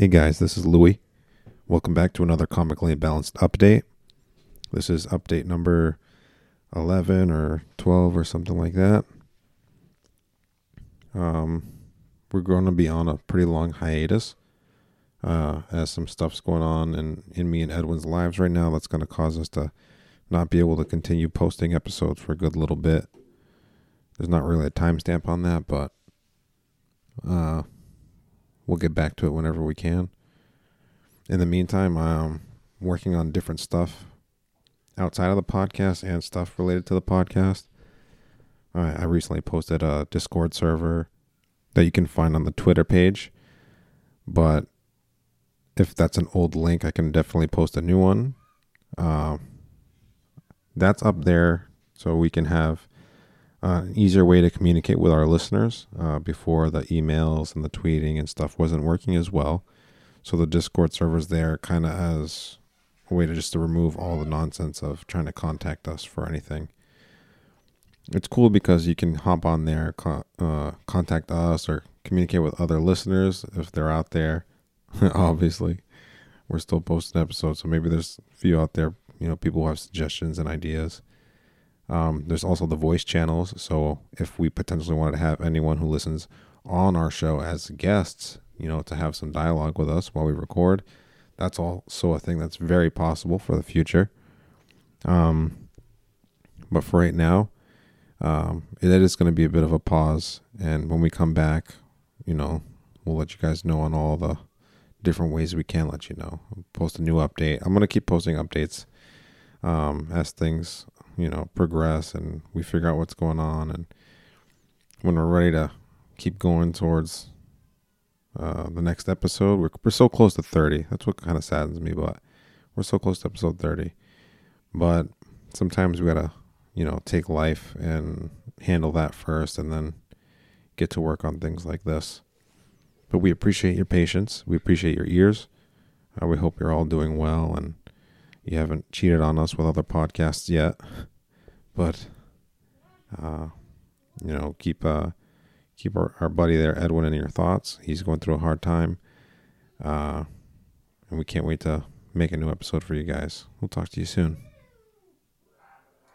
Hey guys, this is Louie. Welcome back to another comically balanced update. This is update number 11 or 12 or something like that. Um, we're going to be on a pretty long hiatus uh, as some stuff's going on in, in me and Edwin's lives right now that's going to cause us to not be able to continue posting episodes for a good little bit. There's not really a timestamp on that, but uh, we'll get back to it whenever we can. In the meantime, I'm working on different stuff outside of the podcast and stuff related to the podcast. I, I recently posted a Discord server that you can find on the Twitter page, but if that's an old link, I can definitely post a new one. Uh, that's up there so we can have uh, easier way to communicate with our listeners uh, before the emails and the tweeting and stuff wasn't working as well. So the Discord server's there kind of as a way to just to remove all the nonsense of trying to contact us for anything. It's cool because you can hop on there, co- uh, contact us, or communicate with other listeners if they're out there. Obviously, we're still posting episodes, so maybe there's a few out there, you know, people who have suggestions and ideas. Um, there's also the voice channels. So if we potentially wanted to have anyone who listens on our show as guests, you know, to have some dialogue with us while we record, that's also a thing that's very possible for the future. Um, but for right now, um, it is going to be a bit of a pause. And when we come back, you know, we'll let you guys know on all the different ways we can let you know. Post a new update. I'm going to keep posting updates um, as things, you know, progress and we figure out what's going on. And when we're ready to keep going towards uh, the next episode, we're, we're so close to 30. That's what kind of saddens me, but we're so close to episode 30. But sometimes we got to you know, take life and handle that first and then get to work on things like this. But we appreciate your patience. We appreciate your ears. Uh, we hope you're all doing well and you haven't cheated on us with other podcasts yet. But, uh, you know, keep uh, keep our, our buddy there, Edwin, in your thoughts. He's going through a hard time. Uh, and we can't wait to make a new episode for you guys. We'll talk to you soon.